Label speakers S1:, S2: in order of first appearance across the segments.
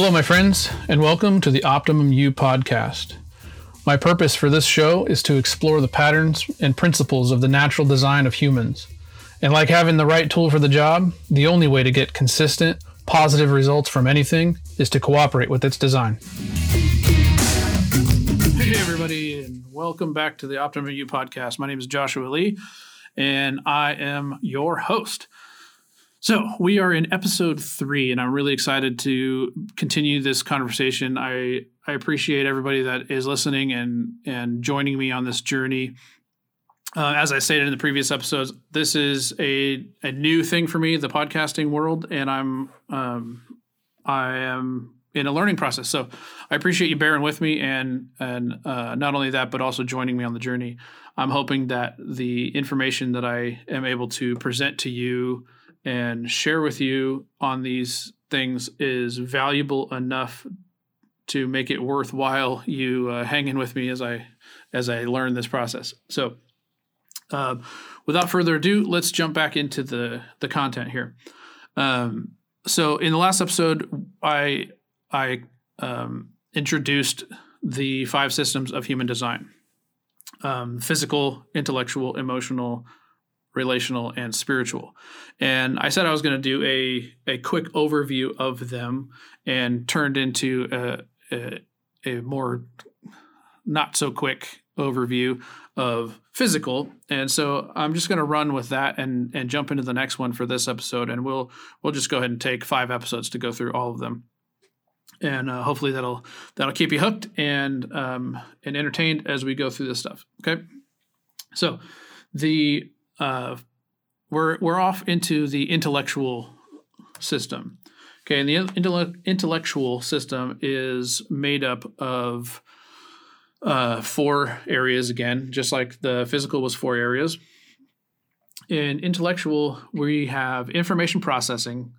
S1: Hello, my friends, and welcome to the Optimum You podcast. My purpose for this show is to explore the patterns and principles of the natural design of humans. And like having the right tool for the job, the only way to get consistent, positive results from anything is to cooperate with its design. Hey, everybody, and welcome back to the Optimum You podcast. My name is Joshua Lee, and I am your host. So, we are in episode three, and I'm really excited to continue this conversation. I, I appreciate everybody that is listening and, and joining me on this journey. Uh, as I stated in the previous episodes, this is a, a new thing for me, the podcasting world, and I'm um, I am in a learning process. So I appreciate you bearing with me, and and uh, not only that, but also joining me on the journey. I'm hoping that the information that I am able to present to you and share with you on these things is valuable enough to make it worthwhile you uh, hanging with me as I as I learn this process. So uh, without further ado, let's jump back into the the content here. Um, so in the last episode, I I um, introduced the five systems of human design: um, physical, intellectual, emotional, relational, and spiritual. And I said I was going to do a a quick overview of them, and turned into a, a, a more not so quick overview of physical. And so i'm just going to run with that and and jump into the next one for this episode and we'll we'll just go ahead and take five episodes to go through all of them. And uh, hopefully that'll that'll keep you hooked and um, and entertained as we go through this stuff okay? So the uh, we're we're off into the intellectual system okay and the intellectual system is made up of uh, four areas again, just like the physical was four areas. In intellectual, we have information processing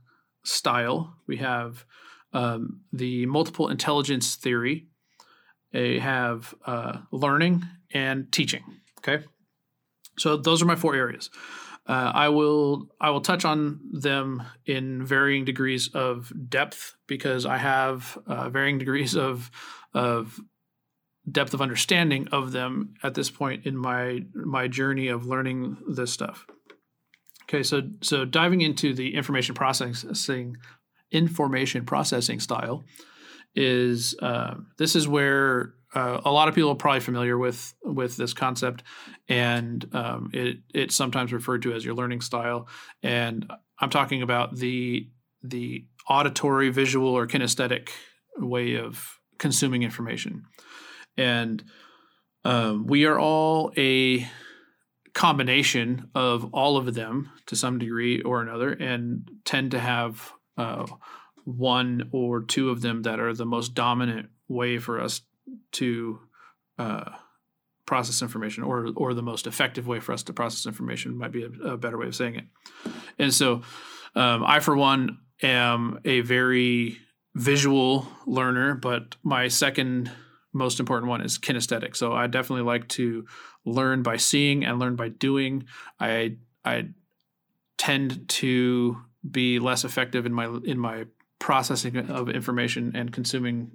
S1: style. We have um, the multiple intelligence theory. We have uh, learning and teaching. Okay, so those are my four areas. Uh, I will I will touch on them in varying degrees of depth because I have uh, varying degrees of of depth of understanding of them at this point in my my journey of learning this stuff. Okay, so so diving into the information processing information processing style is uh, this is where uh, a lot of people are probably familiar with with this concept, and um, it it's sometimes referred to as your learning style. And I'm talking about the the auditory, visual, or kinesthetic way of consuming information and um, we are all a combination of all of them to some degree or another, and tend to have uh, one or two of them that are the most dominant way for us to uh, process information, or or the most effective way for us to process information might be a, a better way of saying it. And so, um, I for one am a very visual learner, but my second most important one is kinesthetic. So I definitely like to learn by seeing and learn by doing. I I tend to be less effective in my in my processing of information and consuming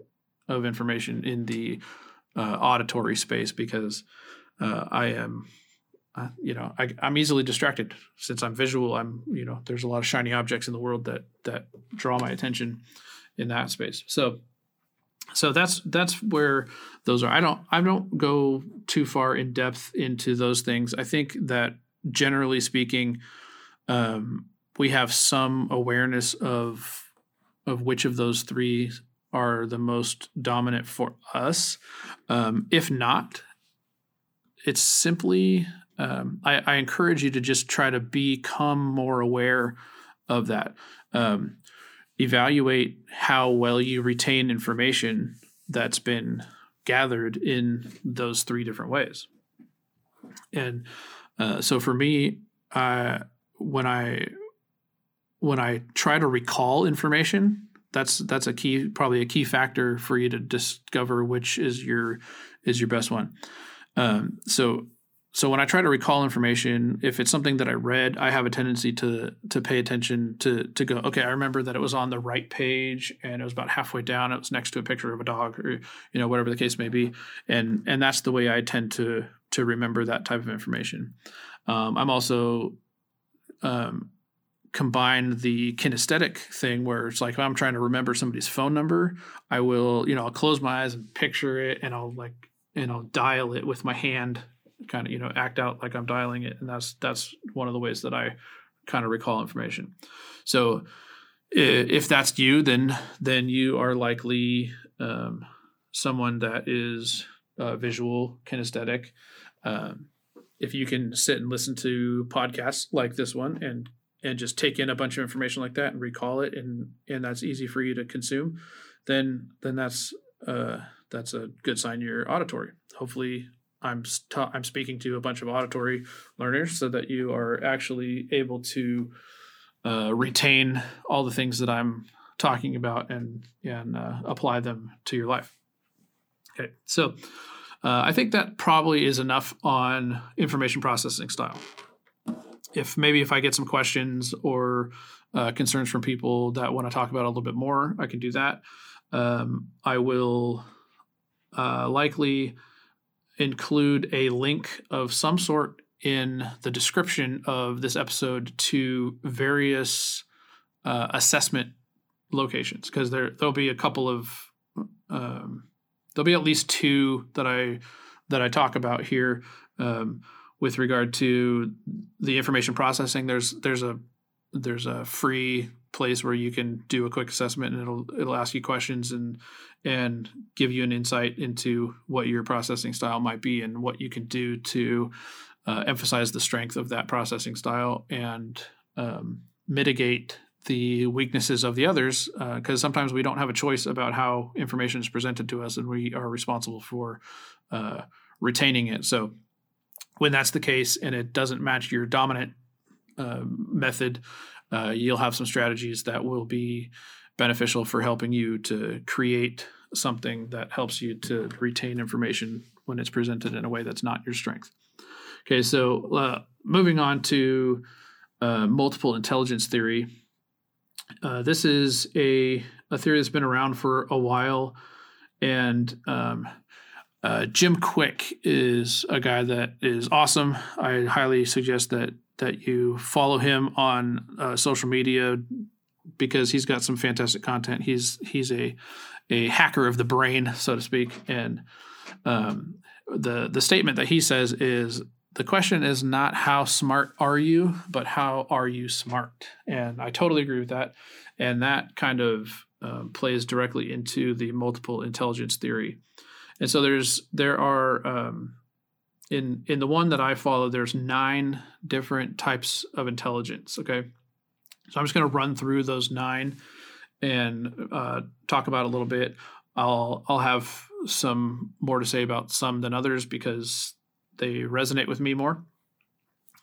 S1: of information in the uh, auditory space because uh, I am uh, you know I, am easily distracted since I'm visual. I'm you know there's a lot of shiny objects in the world that that draw my attention in that space. So so that's that's where those are. I don't I don't go too far in depth into those things. I think that generally speaking, um, we have some awareness of of which of those three are the most dominant for us. Um, if not, it's simply um, I, I, encourage you to just try to become more aware of that. Um, evaluate how well you retain information that's been gathered in those three different ways. And uh, so for me, uh, when I when I try to recall information, that's that's a key, probably a key factor for you to discover which is your is your best one. Um, so so when I try to recall information, if it's something that I read, I have a tendency to to pay attention to to go, okay, I remember that it was on the right page and it was about halfway down. It was next to a picture of a dog, or you know whatever the case may be, and and that's the way I tend to to remember that type of information. Um, I'm also um, combine the kinesthetic thing where it's like I'm trying to remember somebody's phone number, I will, you know, I'll close my eyes and picture it and I'll like and I'll dial it with my hand kind of you know act out like I'm dialing it, and that's that's one of the ways that I kind of recall information. So if that's you, then then you are likely um, someone that is uh, visual kinesthetic. Um, if you can sit and listen to podcasts like this one and and just take in a bunch of information like that and recall it and and that's easy for you to consume then then that's uh that's a good sign you're auditory hopefully I'm I'm speaking to a bunch of auditory learners so that you are actually able to uh, retain all the things that I'm talking about and and uh, apply them to your life. Okay, so uh, I think that probably is enough on information processing style. If maybe if I get some questions or uh, concerns from people that want to talk about a little bit more, I can do that. Um, I will uh, likely include a link of some sort in the description of this episode to various uh, assessment locations because there there'll be a couple of um, there'll be at least two that I that I talk about here um, with regard to the information processing. There's there's a there's a free place where you can do a quick assessment and it'll it'll ask you questions and and give you an insight into what your processing style might be and what you can do to uh, emphasize the strength of that processing style and um, mitigate the weaknesses of the others because uh, sometimes we don't have a choice about how information is presented to us and we are responsible for uh, retaining it so when that's the case and it doesn't match your dominant uh, method uh, you'll have some strategies that will be beneficial for helping you to create something that helps you to retain information when it's presented in a way that's not your strength. Okay, so uh, moving on to uh, multiple intelligence theory. Uh, this is a, a theory that's been around for a while, and um, uh, Jim Kwik is a guy that is awesome. I highly suggest that that you follow him on uh, social media because he's got some fantastic content. He's he's a a hacker of the brain, so to speak. And um, the the statement that he says is the question is not how smart are you, but how are you smart? And I totally agree with that. And that kind of um, plays directly into the multiple intelligence theory. And so there's there are um, in in the one that I follow, there's nine different types of intelligence. Okay, so I'm just going to run through those nine and uh, talk about a little bit. I'll I'll have some more to say about some than others because they resonate with me more.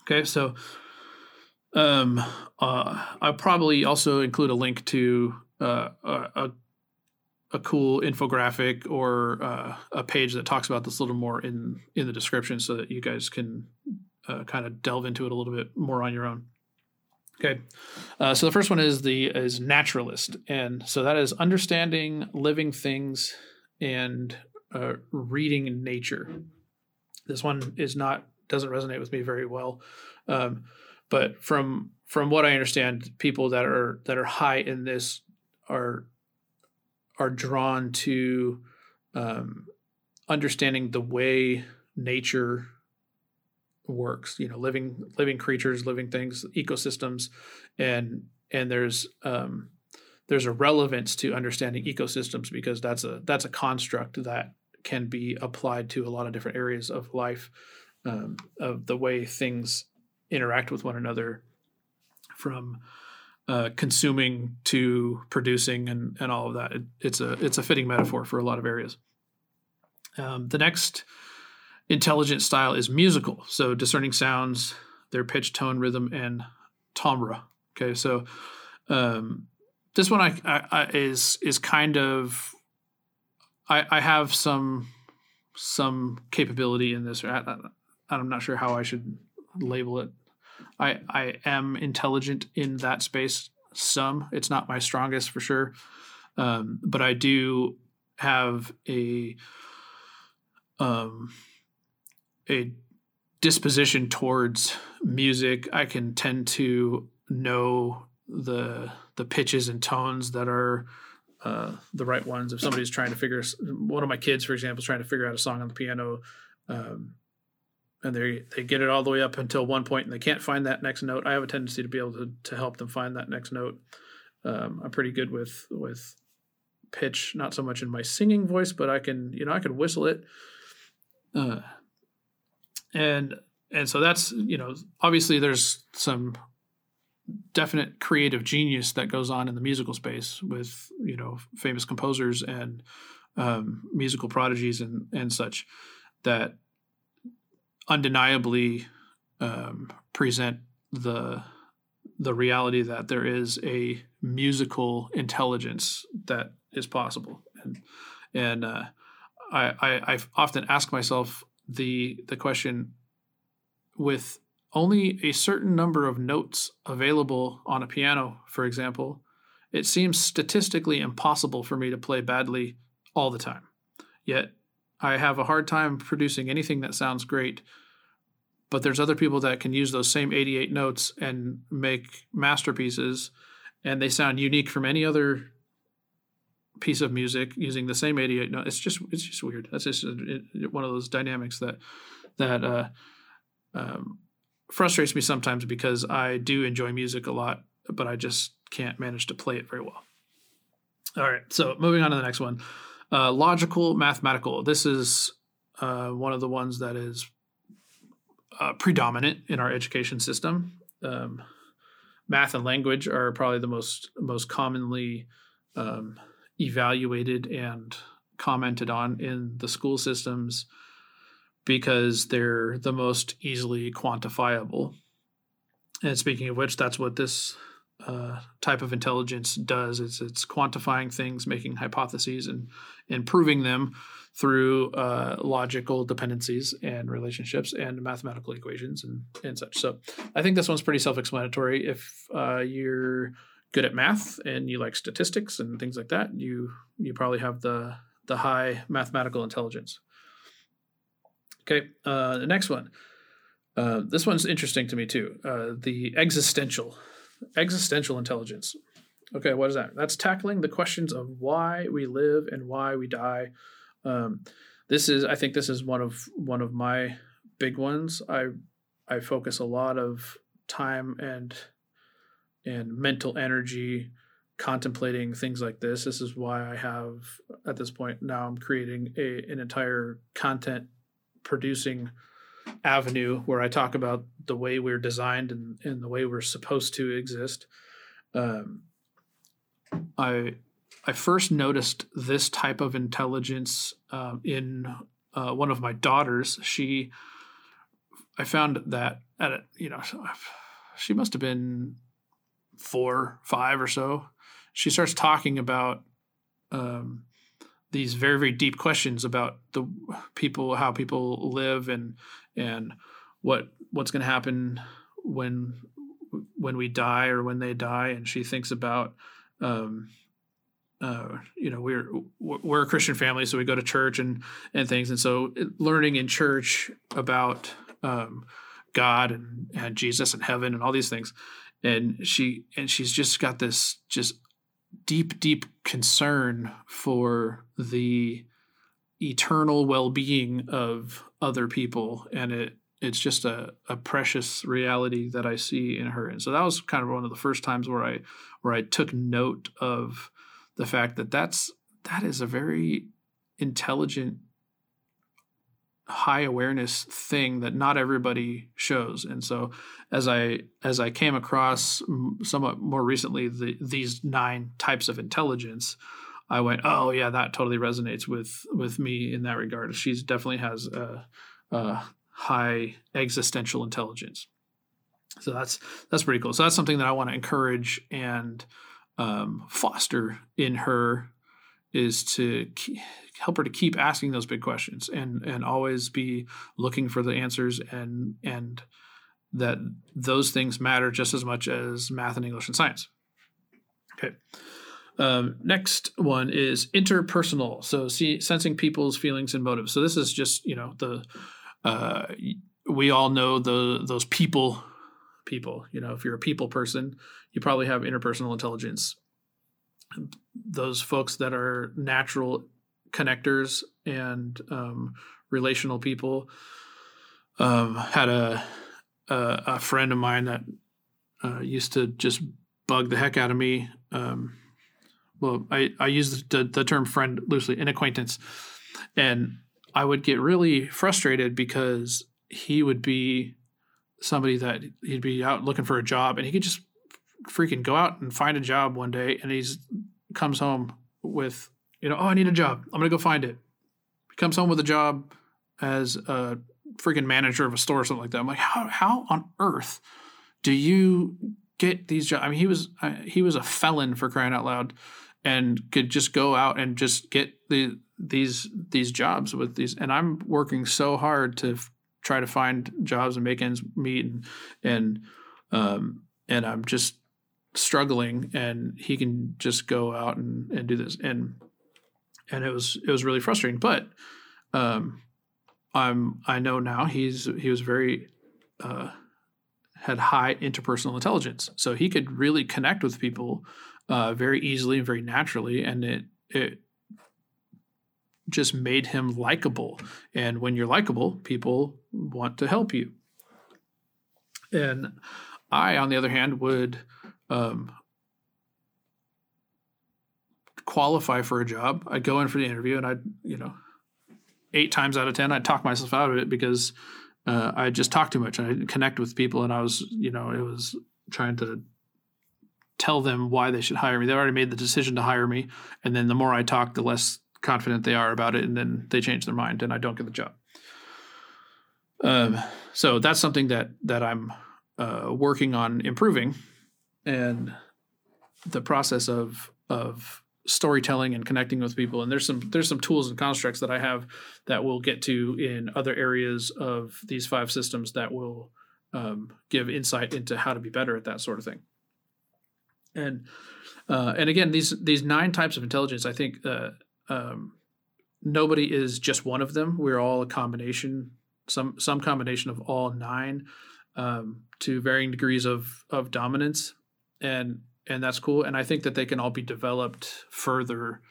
S1: Okay, so um, uh, I'll probably also include a link to uh, a, a cool infographic or uh, a page that talks about this a little more in in the description, so that you guys can uh, kind of delve into it a little bit more on your own. Okay, uh, so the first one is the is naturalist, and so that is understanding living things and uh, reading nature. This one is not doesn't resonate with me very well, um, but from from what I understand, people that are that are high in this are are drawn to um, understanding the way nature works you know living living creatures living things ecosystems and and there's um there's a relevance to understanding ecosystems because that's a that's a construct that can be applied to a lot of different areas of life um, of the way things interact with one another from uh, consuming to producing and, and all of that. It, it's a it's a fitting metaphor for a lot of areas. Um, the next intelligent style is musical, so discerning sounds, their pitch, tone, rhythm, and timbre. Okay, so um, this one I, I, I, is is kind of I, I have some some capability in this. I, I'm not sure how I should label it. I I am intelligent in that space. Some it's not my strongest for sure, um, but I do have a um, a disposition towards music. I can tend to know the the pitches and tones that are uh, the right ones. If somebody's trying to figure, one of my kids, for example, is trying to figure out a song on the piano, um, and they they get it all the way up until one point and they can't find that next note. I have a tendency to be able to to help them find that next note. Um, I'm pretty good with with pitch, not so much in my singing voice, but I can you know I can whistle it. Uh, and and so that's you know obviously there's some definite creative genius that goes on in the musical space with you know famous composers and um, musical prodigies and and such that undeniably um, present the the reality that there is a musical intelligence that is possible and and uh, I, I I often ask myself the the question with only a certain number of notes available on a piano, for example, it seems statistically impossible for me to play badly all the time. Yet I have a hard time producing anything that sounds great. But there's other people that can use those same 88 notes and make masterpieces, and they sound unique from any other piece of music using the same 88 notes. It's just it's just weird. That's just one of those dynamics that that uh, um, frustrates me sometimes because I do enjoy music a lot, but I just can't manage to play it very well. All right, so moving on to the next one. Uh, logical mathematical. This is uh, one of the ones that is uh, predominant in our education system. Um, math and language are probably the most most commonly um, evaluated and commented on in the school systems because they're the most easily quantifiable. And speaking of which, that's what this uh, type of intelligence does. is it's quantifying things, making hypotheses, and and proving them through uh, logical dependencies and relationships and mathematical equations and and such. So I think this one's pretty self-explanatory. If uh, you're good at math and you like statistics and things like that, you you probably have the the high mathematical intelligence. Okay, uh, the next one. Uh, this one's interesting to me too. Uh, the existential, existential intelligence. Okay, what is that? That's tackling the questions of why we live and why we die. Um, this is, I think, this is one of one of my big ones. I I focus a lot of time and and mental energy contemplating things like this. This is why I have at this point now I'm creating a an entire content producing avenue where I talk about the way we're designed and, and the way we're supposed to exist. Um, I I first noticed this type of intelligence uh, in uh, one of my daughters. She I found that at a, you know she must have been four five or so. She starts talking about um, these very very deep questions about the people how people live and and what what's going to happen when when we die or when they die. And she thinks about um, uh, you know we're we're a Christian family so we go to church and and things. And so learning in church about um, God and, and Jesus and heaven and all these things. And she and she's just got this just deep, deep concern for the eternal well-being of other people, and it it's just a, a precious reality that I see in her. And so that was kind of one of the first times where I where I took note of the fact that that's that is a very intelligent high awareness thing that not everybody shows. And so as i as i came across somewhat more recently the, these nine types of intelligence i went oh yeah that totally resonates with with me in that regard. She definitely has a, a high existential intelligence. So that's that's pretty cool. So that's something that i want to encourage and um, foster in her is to help her to keep asking those big questions and and always be looking for the answers and and that those things matter just as much as math and English and science. Okay. Um, next one is interpersonal. So see, sensing people's feelings and motives. So this is just you know the uh, we all know the those people people. You know, if you're a people person, you probably have interpersonal intelligence. Those folks that are natural connectors and um, relational people. Um, had a, a, a friend of mine that uh, used to just bug the heck out of me. Um, well, I, I use the, the term friend loosely, an acquaintance. And I would get really frustrated because he would be somebody that he'd be out looking for a job and he could just freaking go out and find a job one day and he's comes home with, you know, oh, I need a job. I'm going to go find it. He comes home with a job as a freaking manager of a store or something like that. I'm like, how, how on earth do you get these jobs? I mean, he was, uh, he was a felon for crying out loud and could just go out and just get the these these jobs with these and I'm working so hard to f- try to find jobs and make ends meet and and um and I'm just struggling and he can just go out and, and do this and and it was it was really frustrating but um I'm I know now he's he was very uh had high interpersonal intelligence so he could really connect with people uh, very easily and very naturally, and it it just made him likable. And when you're likable, people want to help you. And I, on the other hand, would um, qualify for a job. I'd go in for the interview, and I'd you know eight times out of ten I'd talk myself out of it because uh, I just talked too much. I didn't connect with people, and I was you know it was trying to tell them why they should hire me. They already made the decision to hire me, and then the more I talk, the less confident they are about it, and then they change their mind, and I don't get the job. Um, so that's something that that I'm uh, working on improving, and the process of of storytelling and connecting with people. And there's some there's some tools and constructs that I have that we'll get to in other areas of these five systems that will um, give insight into how to be better at that sort of thing. And uh, and again these these nine types of intelligence i think uh, um, nobody is just one of them. We're all a combination some some combination of all nine um, to varying degrees of of dominance and and that's cool and i think that they can all be developed further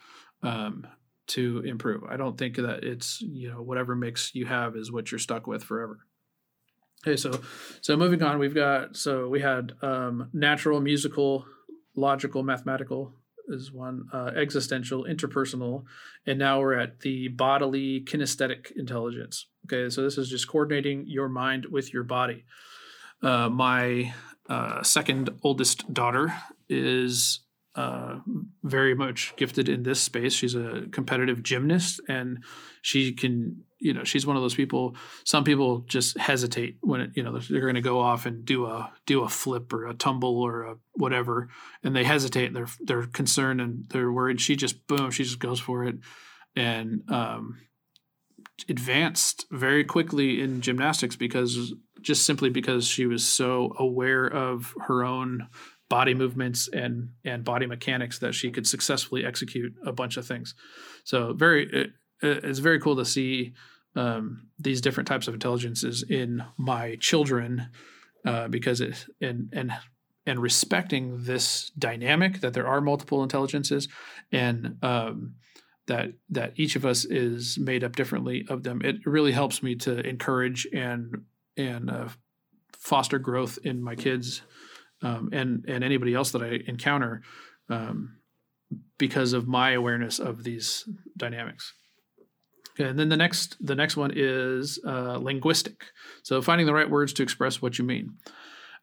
S1: um, to improve i don't think that it's you know whatever mix you have is what you're stuck with forever okay so so moving on we've got so we had um, natural musical logical, mathematical is one, uh, existential, interpersonal, and now we're at the bodily kinesthetic intelligence. Okay, so this is just coordinating your mind with your body. Uh, my uh, second oldest daughter is uh, very much gifted in this space. She's a competitive gymnast, and she can, you know, she's one of those people. Some people just hesitate when it, you know they're going to go off and do a do a flip or a tumble or a whatever, and they hesitate. They're they're concerned and they're worried. She just boom, she just goes for it, and um, advanced very quickly in gymnastics because just simply because she was so aware of her own body movements and and body mechanics that she could successfully execute a bunch of things. So very it, it's very cool to see um, these different types of intelligences in my children uh, because it and and and respecting this dynamic that there are multiple intelligences and um, that that each of us is made up differently of them. It really helps me to encourage and and uh, foster growth in my kids um, and and anybody else that I encounter um, because of my awareness of these dynamics. Okay, and then the next the next one is uh, linguistic. So finding the right words to express what you mean.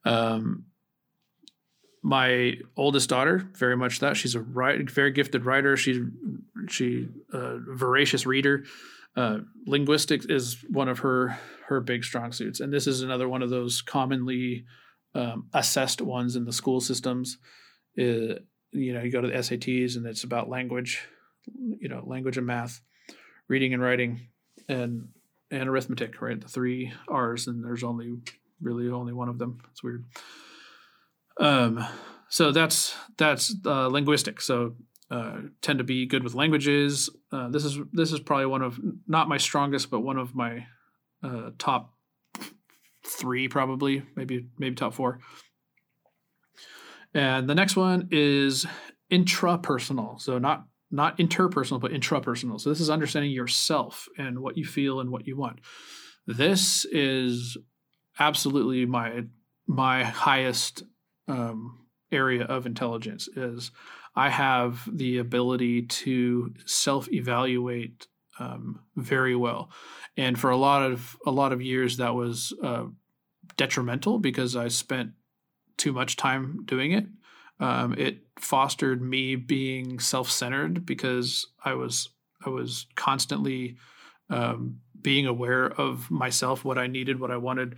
S1: Um, my oldest daughter, very much that she's a write, very gifted writer. She's she a voracious reader. Uh, linguistics is one of her her big strong suits, and this is another one of those commonly um, assessed ones in the school systems. Uh, you know, you go to the SATs and it's about language, you know, language and math, reading and writing, and and arithmetic, right? The three R's, and there's only really only one of them. It's weird. Um, so that's that's uh, linguistic. So uh, tend to be good with languages. Uh, this is this is probably one of not my strongest, but one of my uh, top three, probably maybe maybe top four. And the next one is intrapersonal. So not not interpersonal, but intrapersonal. So this is understanding yourself and what you feel and what you want. This is absolutely my my highest um, area of intelligence is I have the ability to self evaluate um, very well, and for a lot of a lot of years that was uh, detrimental because I spent too much time doing it. Um, it fostered me being self-centered because I was I was constantly um, being aware of myself, what I needed, what I wanted,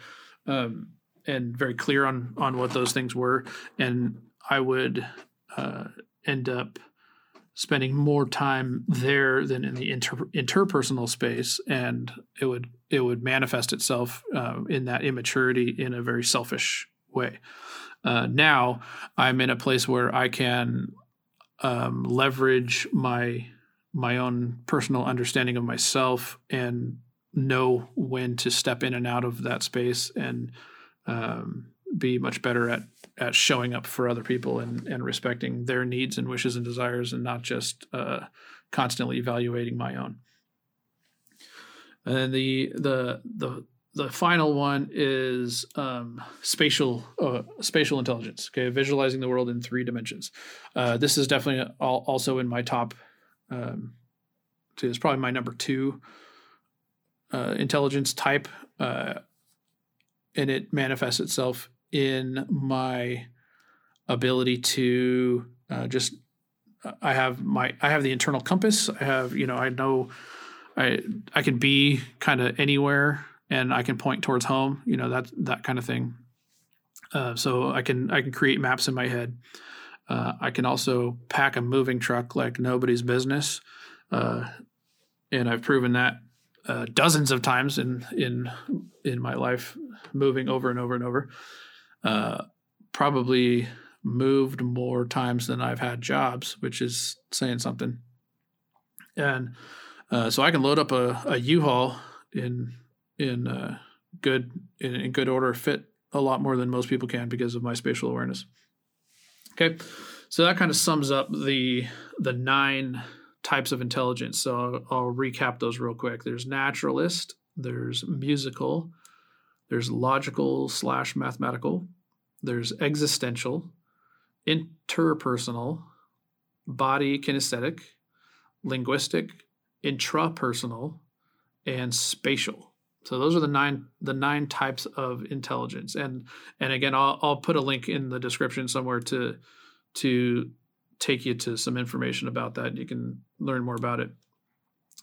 S1: um, and very clear on on what those things were. And I would uh, end up spending more time there than in the inter- interpersonal space, and it would it would manifest itself uh, in that immaturity in a very selfish way. Uh, now I'm in a place where I can um, leverage my my own personal understanding of myself and know when to step in and out of that space and um, be much better at at showing up for other people and and respecting their needs and wishes and desires and not just uh, constantly evaluating my own. And then the the the the final one is um, spatial uh, spatial intelligence. Okay, visualizing the world in three dimensions. Uh, this is definitely also in my top. Um, it's probably my number two uh, intelligence type, uh, and it manifests itself in my ability to uh, just. I have my I have the internal compass. I have you know I know I I can be kind of anywhere and I can point towards home. You know that that kind of thing. Uh, so I can I can create maps in my head. Uh, I can also pack a moving truck like nobody's business, uh, and I've proven that uh, dozens of times in in in my life, moving over and over and over. Uh, probably moved more times than I've had jobs, which is saying something. And uh, so I can load up a a U-Haul in in uh, good in, in good order fit a lot more than most people can because of my spatial awareness. Okay, so that kind of sums up the the nine types of intelligence. So I'll, I'll recap those real quick. There's naturalist, there's musical, there's logical slash mathematical, there's existential, interpersonal, body kinesthetic, linguistic, intrapersonal, and spatial. So those are the nine the nine types of intelligence, and and again, I'll I'll put a link in the description somewhere to to take you to some information about that. You can learn more about it.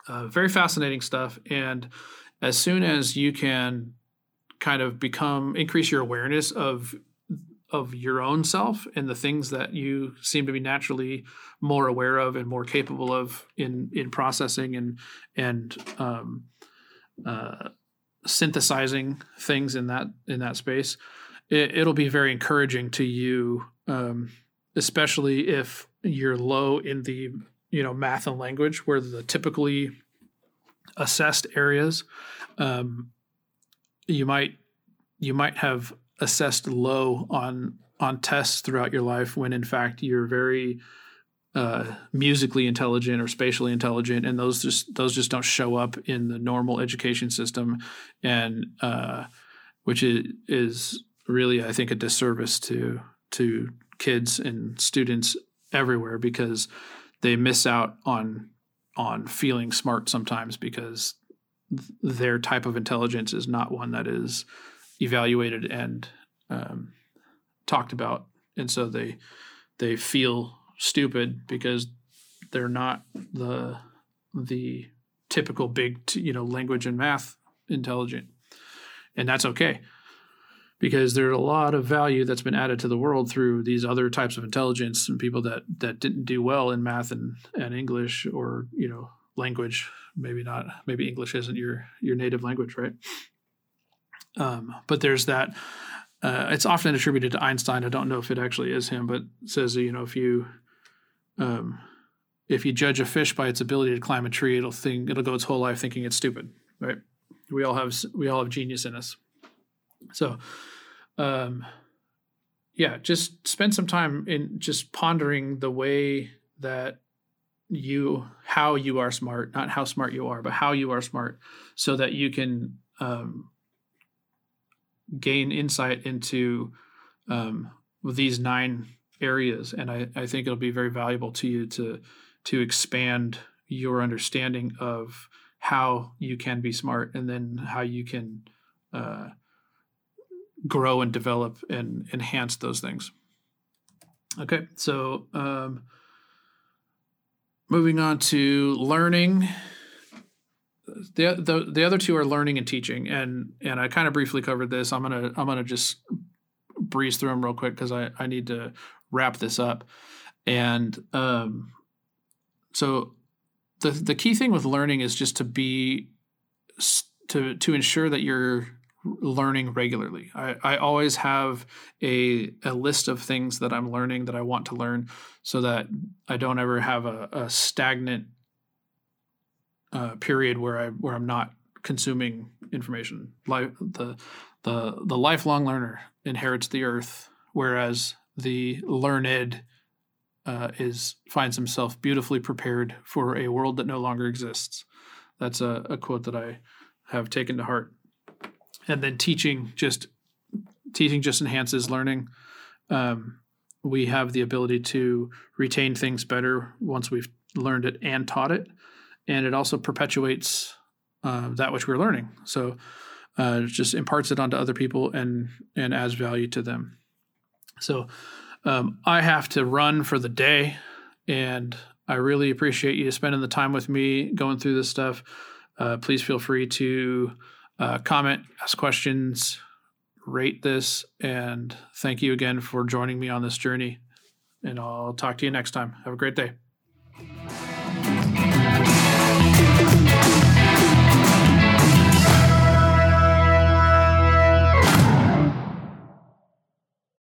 S1: Uh, very fascinating stuff, and as soon as you can kind of become increase your awareness of of your own self and the things that you seem to be naturally more aware of and more capable of in in processing and and um, uh, synthesizing things in that in that space, it, will be very encouraging to you, um, especially if you're low in the you know math and language, where the typically assessed areas. Um, you might you might have assessed low on on tests throughout your life when in fact you're very uh, musically intelligent or spatially intelligent, and those just those just don't show up in the normal education system, and uh, which is, is really I think a disservice to to kids and students everywhere because they miss out on on feeling smart sometimes because th- their type of intelligence is not one that is evaluated and um, talked about, and so they they feel stupid because they're not the the typical big you know language and math intelligent. And that's okay because there's a lot of value that's been added to the world through these other types of intelligence and people that that didn't do well in math and, and English or you know language. Maybe not maybe English isn't your your native language right? Um, but there's that uh, it's often attributed to Einstein. I don't know if it actually is him but says you know if you um, if you judge a fish by its ability to climb a tree it'll think it'll go its whole life thinking it's stupid right? We all have we all have genius in us so, um, yeah, just spend some time in just pondering the way that you how you are smart, not how smart you are, but how you are smart, so that you can um, gain insight into um, these nine areas. And I, I think it'll be very valuable to you to to expand your understanding of how you can be smart, and then how you can uh, grow and develop and enhance those things. Okay, so um, moving on to learning. The, the the other two are learning and teaching, and and I kind of briefly covered this. I'm gonna I'm gonna just breeze through them real quick because I I need to wrap this up. And um, so the the key thing with learning is just to be to to ensure that you're learning regularly. I, I always have a, a list of things that I'm learning that I want to learn so that I don't ever have a, a stagnant uh, period where I where I'm not consuming information. Like the the the lifelong learner inherits the earth, whereas the learned uh, is finds himself beautifully prepared for a world that no longer exists. That's a, a quote that I have taken to heart and then teaching just teaching just enhances learning. Um, we have the ability to retain things better once we've learned it and taught it, and it also perpetuates uh, that which we're learning. So uh, just imparts it onto other people and and adds value to them. So um, I have to run for the day, and I really appreciate you spending the time with me going through this stuff. Uh, please feel free to uh, comment, ask questions, rate this, and thank you again for joining me on this journey. And I'll talk to you next time. Have a great day.